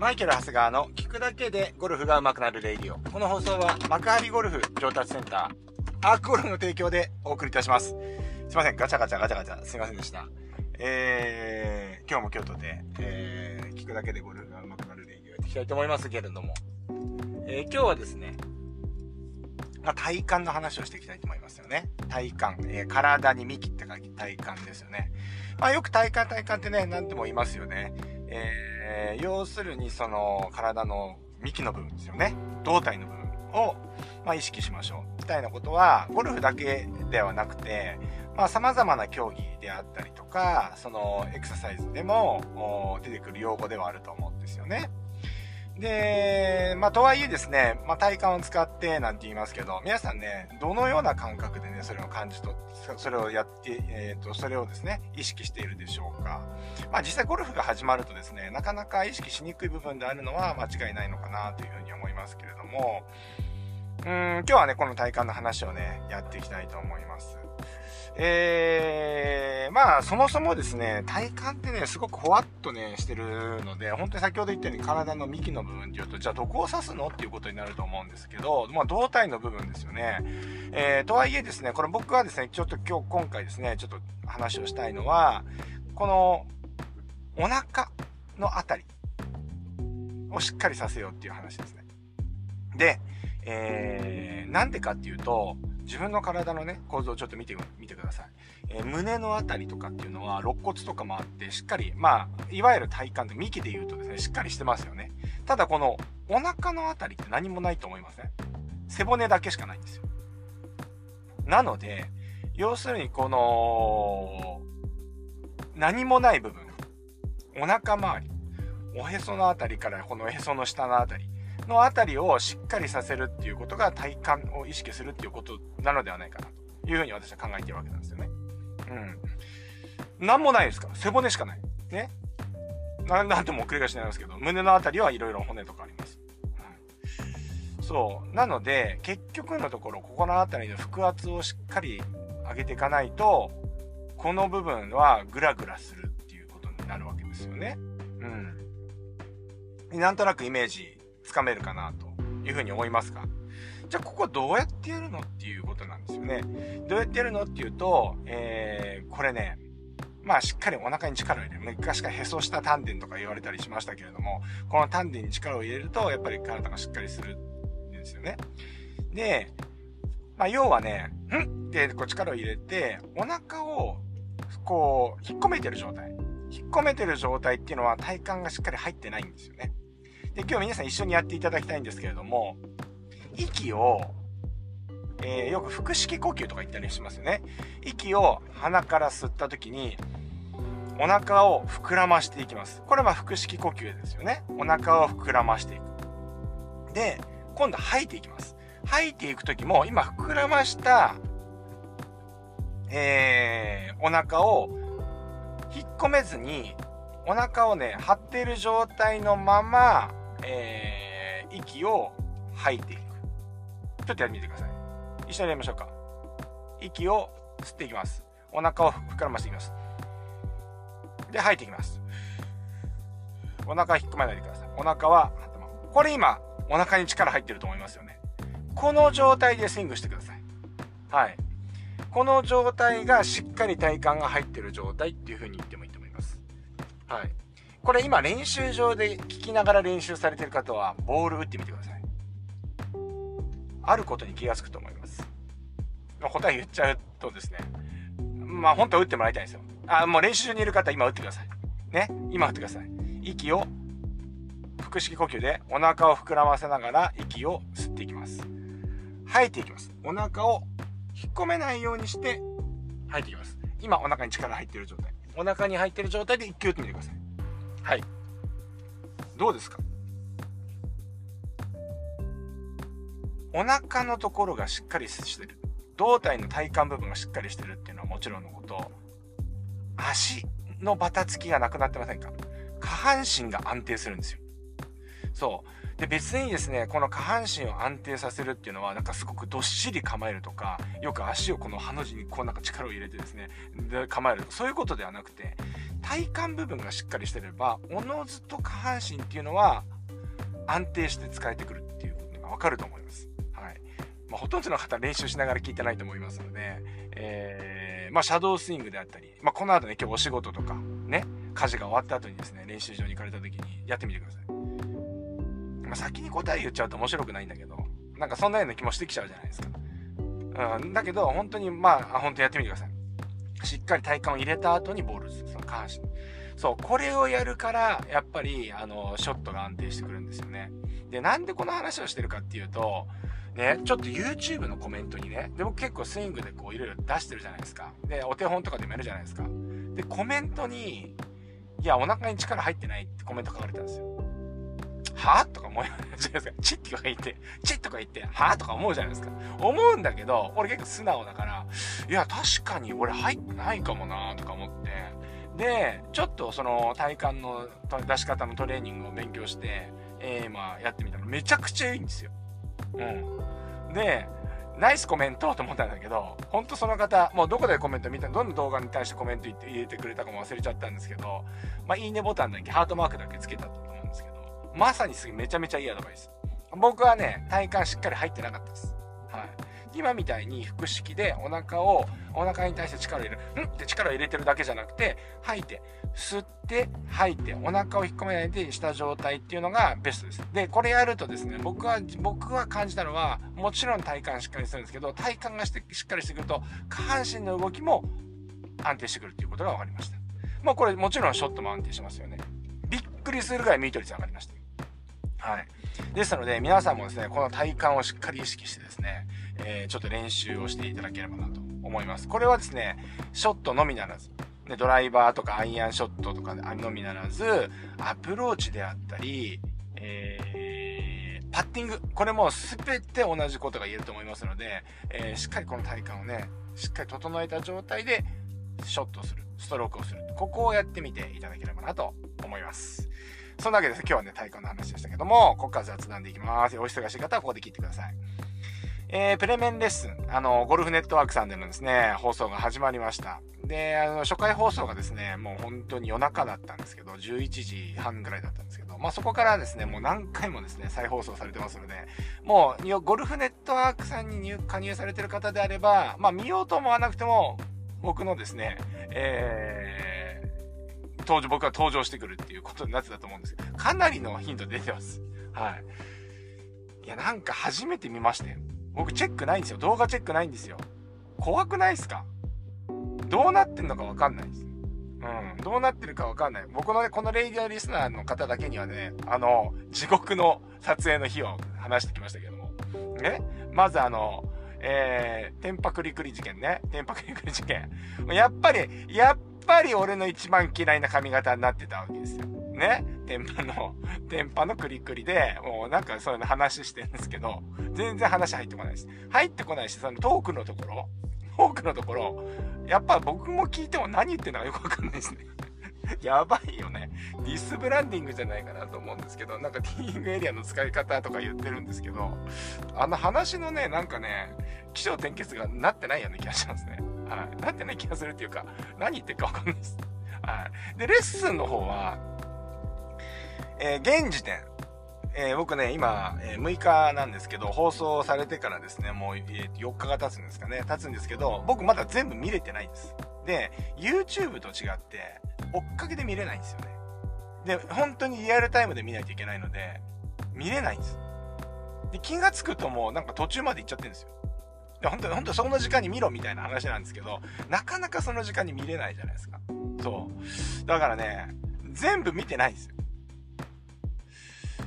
マイケル・ハスガーの聞くだけでゴルフが上手くなる radio。この放送は幕張ゴルフ上達センター、アークゴルフの提供でお送りいたします。すいません、ガチャガチャガチャガチャ、すいませんでした。えー、今日も京都で、えー、聞くだけでゴルフが上手くなるレイディオやっていきたいと思いますけれども、えー、今日はですね、まあ、体幹の話をしていきたいと思いますよね。体幹。えー、体に幹って書いて体幹ですよね。まあよく体幹体幹ってね、何でも言いますよね。えー、要するにその体の幹の部分ですよね。胴体の部分を、まあ、意識しましょう。みたいなことは、ゴルフだけではなくてさ、まあまな競技であったりとか、そのエクササイズでも出てくる用語ではあると思うんですよね。で、まあ、とはいえですね、まあ、体幹を使ってなんて言いますけど、皆さんね、どのような感覚でね、それを感じと、それをやって、えっ、ー、と、それをですね、意識しているでしょうか。まあ、実際ゴルフが始まるとですね、なかなか意識しにくい部分であるのは間違いないのかなというふうに思いますけれども、うん、今日はね、この体幹の話をね、やっていきたいと思います。えー、まあ、そもそもですね、体幹ってね、すごくほわっとね、してるので、本当に先ほど言ったように体の幹の部分っていうと、じゃあどこを指すのっていうことになると思うんですけど、まあ、胴体の部分ですよね。えー、とはいえですね、これ僕はですね、ちょっと今日、今回ですね、ちょっと話をしたいのは、この、お腹のあたりをしっかりさせようっていう話ですね。で、えー、なんでかっていうと、自分の体のね、構造をちょっと見て、見てください。えー、胸のあたりとかっていうのは、肋骨とかもあって、しっかり、まあ、いわゆる体幹で幹で言うとですね、しっかりしてますよね。ただこの、お腹のあたりって何もないと思いません？背骨だけしかないんですよ。なので、要するにこの、何もない部分、お腹周り、おへそのあたりからこのおへその下のあたり、のあたりをしっかりさせるっていうことが体幹を意識するっていうことなのではないかなというふうに私は考えているわけなんですよね。うん。なんもないですから。背骨しかない。ね。ななんとも繰り返しになりますけど、胸のあたりはいろいろ骨とかあります。うんそう。なので、結局のところ、ここの辺りの腹圧をしっかり上げていかないと、この部分はグラグラするっていうことになるわけですよね。うん。なんとなくイメージつかめるかなというふうに思いますが、じゃあここどうやってやるのっていうことなんですよね。どうやってやるのっていうと、えー、これね、まあしっかりお腹に力を入れる。昔からへそ下丹田とか言われたりしましたけれども、この丹田に力を入れると、やっぱり体がしっかりするんですよね。で、まあ要はね、ん？ってこう力を入れて、お腹をこう引っ込めてる状態。引っ込めてる状態っていうのは体幹がしっかり入ってないんですよね。で、今日皆さん一緒にやっていただきたいんですけれども、息を、えー、よく腹式呼吸とか言ったりしますよね。息を鼻から吸った時に、お腹を膨らましていきます。これは腹式呼吸ですよね。お腹を膨らましていく。で、今度吐いていきます。吐いていく時も、今膨らました、えー、お腹を引っ込めずに、お腹をね、張っている状態のまま、えー、息を吐いていく。ちょっとやってみてください。一緒にやりましょうか。息を吸っていきます。お腹を膨らましていきます。で、吐いていきます。お腹引っ込めないでください。お腹は頭。これ今、お腹に力入ってると思いますよね。この状態でスイングしてください。はい。この状態がしっかり体幹が入ってる状態っていう風に言ってもいいと思います。はい。これ今練習場で聞きながら練習されてる方はボール打ってみてください。あることに気がつくと思います。答え言っちゃうとですね、まあ本当は打ってもらいたいんですよ。あ、もう練習場にいる方今打ってください。ね？今打ってください。息を腹式呼吸でお腹を膨らませながら息を吸っていきます。吐いていきます。お腹を引っ込めないようにして吐いていきます。今お腹に力入ってる状態。お腹に入ってる状態で一球打ってみてください。はい。どうですか？お腹のところがしっかりしてる。胴体の体幹部分がしっかりしてるっていうのはもちろんのこと、足のバタつきがなくなってませんか？下半身が安定するんですよ。そう。で、別にですね、この下半身を安定させるっていうのは、なんかすごくどっしり構えるとか、よく足をこのハの字にこうなんか力を入れてですね、で構える。そういうことではなくて、体幹部分がしっかりしてれば、おのずと下半身っていうのは安定して使えてくるっていうことがわかると思います。はい。まあ、ほとんどの方練習しながら聞いてないと思いますので、えー、まあ、シャドースイングであったり、まあ、この後ね、今日お仕事とか、ね、家事が終わった後にですね、練習場に行かれた時にやってみてください。まあ、先に答え言っちゃうと面白くないんだけど、なんかそんなような気もしてきちゃうじゃないですか。うん、だけど、本当に、まあ、本当やってみてください。しっかり体幹を入れた後にボール打つ。その下半身。そう、これをやるから、やっぱり、あの、ショットが安定してくるんですよね。で、なんでこの話をしてるかっていうと、ね、ちょっと YouTube のコメントにね、で、僕結構スイングでこういろいろ出してるじゃないですか。で、お手本とかでもやるじゃないですか。で、コメントに、いや、お腹に力入ってないってコメント書かれたんですよ。は？とか思うじゃないですか。チッとか言って、チッとか言って、は？とか思うじゃないですか。思うんだけど、俺結構素直だから、いや、確かに俺入ってないかもなとか思って、で、ちょっとその体幹の出し方のトレーニングを勉強して、えー、まあやってみたらめちゃくちゃいいんですよ。うん。で、ナイスコメントと思ったんだけど、ほんとその方、もうどこでコメント見た、どの動画に対してコメント入れてくれたかも忘れちゃったんですけど、まあ、いいねボタンだけ、ハートマークだけつけたと思、まさにすぐめちゃめちゃいいアドバイス。僕はね、体幹しっかり入ってなかったです。はい。今みたいに腹式でお腹を、お腹に対して力を入れる。ん？って力を入れてるだけじゃなくて、吐いて、吸って、吐いて、お腹を引っ込めないでした状態っていうのがベストです。で、これやるとですね、僕は、僕は感じたのは、もちろん体幹しっかりするんですけど、体幹がしてしっかりしてくると、下半身の動きも安定してくるっていうことが分かりました。まあこれもちろんショットも安定しますよね。びっくりするぐらいミート率上がりました。はい。ですので、皆さんもですね、この体幹をしっかり意識してですね、えー、ちょっと練習をしていただければなと思います。これはですね、ショットのみならず、ね、ドライバーとかアイアンショットとかのみならず、アプローチであったり、えー、パッティング、これも全て同じことが言えると思いますので、えー、しっかりこの体幹をね、しっかり整えた状態で、ショットする、ストロークをする。ここをやってみていただければなと思います。そんなわけです。今日はね、体幹の話でしたけども、ここから雑談でいきます。お忙しい方はここで切ってください。えー、プレメンレッスン、あの、ゴルフネットワークさんでのですね、放送が始まりました。で、あの、初回放送がですね、もう本当に夜中だったんですけど、11時半ぐらいだったんですけど、まあそこからですね、もう何回もですね、再放送されてますので、もう、ゴルフネットワークさんに加入されてる方であれば、まあ見ようと思わなくても、僕のですね、えー、登場、僕は登場してくるっていうことになってたと思うんですけど、かなりのヒント出てます。はい。いや、なんか初めて見ましたよ。僕チェックないんですよ。動画チェックないんですよ。怖くないっすか？どうなってんのかわかんないです。うん。どうなってるかわかんない。僕のね、このレイディオリスナーの方だけにはね、あの、地獄の撮影の日を話してきましたけども。ねまずあの、えー、天パクリクリ事件ね。天パクリクリ事件。やっぱり、やっぱり俺の一番嫌いな髪型になってたわけですよ。ね？天パの、天パのクリクリで、もうなんかそういうの話してるんですけど、全然話入ってこないです。入ってこないし、そのトークのところ、トークのところ、やっぱ僕も聞いても何言ってんのかよくわかんないですね。やばいよね。ディスブランディングじゃないかなと思うんですけど、なんかティーイングエリアの使い方とか言ってるんですけど、あの話のね、なんかね、気象転結がなってないような気がしますね。はい。なってない気がするっていうか、何言ってるかわかんないです。はい。で、レッスンの方は、えー、現時点、えー、僕ね、今、えー、6日なんですけど、放送されてからですね、もう、えー、4日が経つんですかね、経つんですけど、僕まだ全部見れてないんです。で、YouTube と違って、追っかけで見れないんですよね。で、本当にリアルタイムで見ないといけないので、見れないんです。で、気がつくともうなんか途中まで行っちゃってるんですよ。や、本当に、本当その時間に見ろみたいな話なんですけど、なかなかその時間に見れないじゃないですか。そう。だからね、全部見てないんですよ。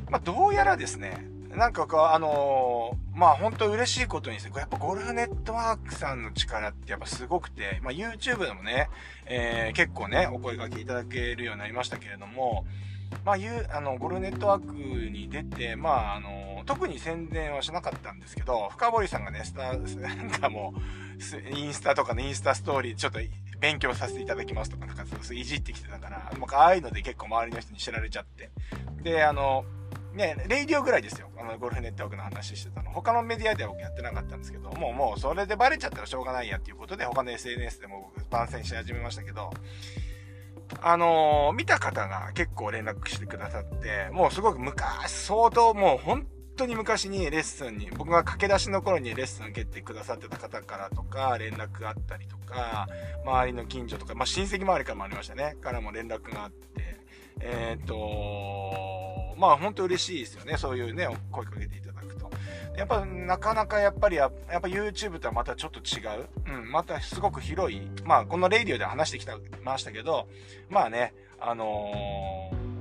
まあ、どうやらですね、なんかこう、あのー、まあ本当嬉しいことにですね、やっぱゴルフネットワークさんの力ってやっぱすごくて、まあ YouTube でもね、えー、結構ね、お声掛けいただけるようになりましたけれども、まあ、いう、あの、ゴルフネットワークに出て、まあ、あの、特に宣伝はしなかったんですけど、深堀さんがね、スタ、なんかもう、インスタとかね、インスタストーリー、ちょっと勉強させていただきますとか、なんか、いじってきてたから、もうああいうので結構周りの人に知られちゃって。で、あの、ね、レイディオぐらいですよ。あの、ゴルフネットワークの話してたの。他のメディアでは僕やってなかったんですけど、もう、もう、それでバレちゃったらしょうがないやっていうことで、他の SNS でも僕番宣し始めましたけど、あのー、見た方が結構連絡してくださって、もうすごく昔、相当もう本当に昔にレッスンに、僕が駆け出しの頃にレッスン受けてくださってた方からとか、連絡があったりとか、周りの近所とか、まあ、親戚周りからもありましたね。からも連絡があって、えっ、ー、とまあ本当嬉しいですよね。そういうね、声かけていただくと。やっぱなかなかやっぱりや、やっぱ YouTube とはまたちょっと違う。うん、またすごく広い。まあこのレイディオで話してきた、ましたけど、まあね、あのー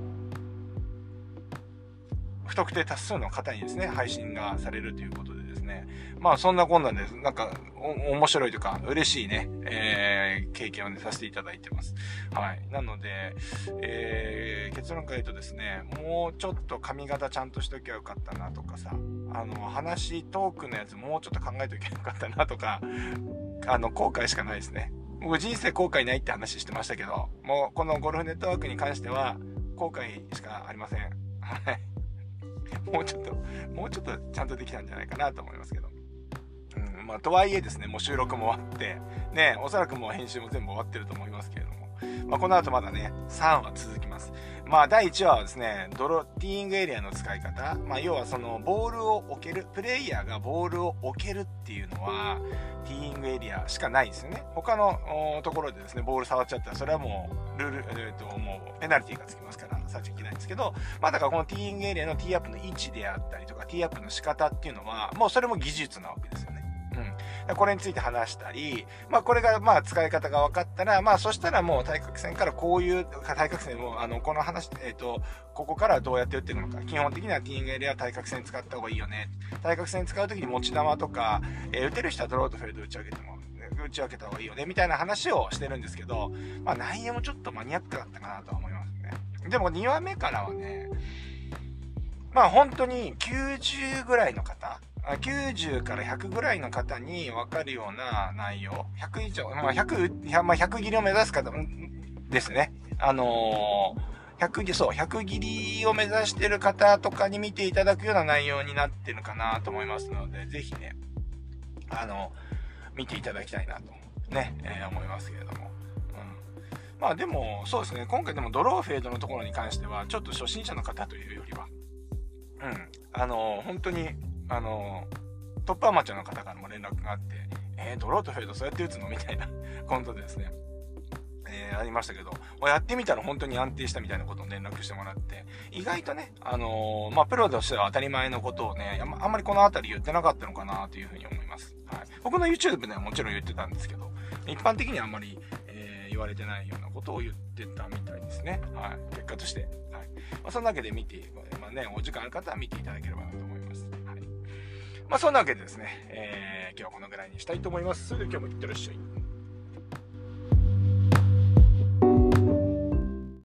不特定多数の方にですね、配信がされるということでですね、まあそんなこんなんで、なんか、面白いというか、嬉しいね、えー、経験をね、させていただいてます。はい。なので、えー、結論から言うとですね、もうちょっと髪型ちゃんとしときゃよかったなとかさ、あの、話、トークのやつもうちょっと考えときゃよかったなとか、あの、後悔しかないですね。僕人生後悔ないって話してましたけど、もうこのゴルフネットワークに関しては、後悔しかありません。はい。もうちょっと、もうちょっとちゃんとできたんじゃないかなと思いますけど。うん、まあ、とはいえですね、もう収録も終わって、ね、おそらくもう編集も全部終わってると思いますけれども、まあ、この後まだね、3話続きます。まあ、第1話はですね、ドロ、ティーイングエリアの使い方。まあ、要はその、ボールを置ける、プレイヤーがボールを置けるっていうのは、ティーイングエリアしかないですよね。他のところでですね、ボール触っちゃったら、それはもう、ルール、えっ、と、もう、ペナルティがつきますから、触っちゃいけないんですけど、まあ、だからこのティーイングエリアのティーアップの位置であったりとか、ティーアップの仕方っていうのは、もうそれも技術なわけですよね。うん。これについて話したり、まあこれがまあ使い方が分かったら、まあそしたらもう対角線からこういう、対角線も、あの、この話、えっ、ー、と、ここからどうやって打ってるのか。基本的にはティーングエリア対角線使った方がいいよね。対角線使うときに持ち玉とか、えー、打てる人はドローとフェルド打ち上げても、打ち分けた方がいいよね、みたいな話をしてるんですけど、まあ内容もちょっとマニアックだったかなと思いますね。でも2話目からはね、まあ本当に90ぐらいの方、90から100ぐらいの方に分かるような内容、100以上、まあ100、100, まあ、100切りを目指す方ですね。あのー、100そう、100切りを目指してる方とかに見ていただくような内容になってるかなと思いますので、ぜひね、あの、見ていただきたいなと、ね、えー、思いますけれども。うん。まあでも、そうですね、今回でもドローフェードのところに関しては、ちょっと初心者の方というよりは、うん、あの、本当に、あの、トップアマチュアの方からも連絡があって、えー、ドローとフェードそうやって打つの？みたいな ことでですね、えー、ありましたけど、やってみたら本当に安定したみたいなことを連絡してもらって、意外とね、あのー、まあ、プロとしては当たり前のことをね、あんまりこの辺り言ってなかったのかなというふうに思います。はい。僕の YouTube ではもちろん言ってたんですけど、一般的にはあんまり、えー、言われてないようなことを言ってたみたいですね。はい。結果として。はい。まあ、そんなわけで見て、まあね、お時間ある方は見ていただければなと思います。まあ、そんなわけでですね、えー、今日はこのぐらいにしたいと思います。それでは今日もいってらっしゃい。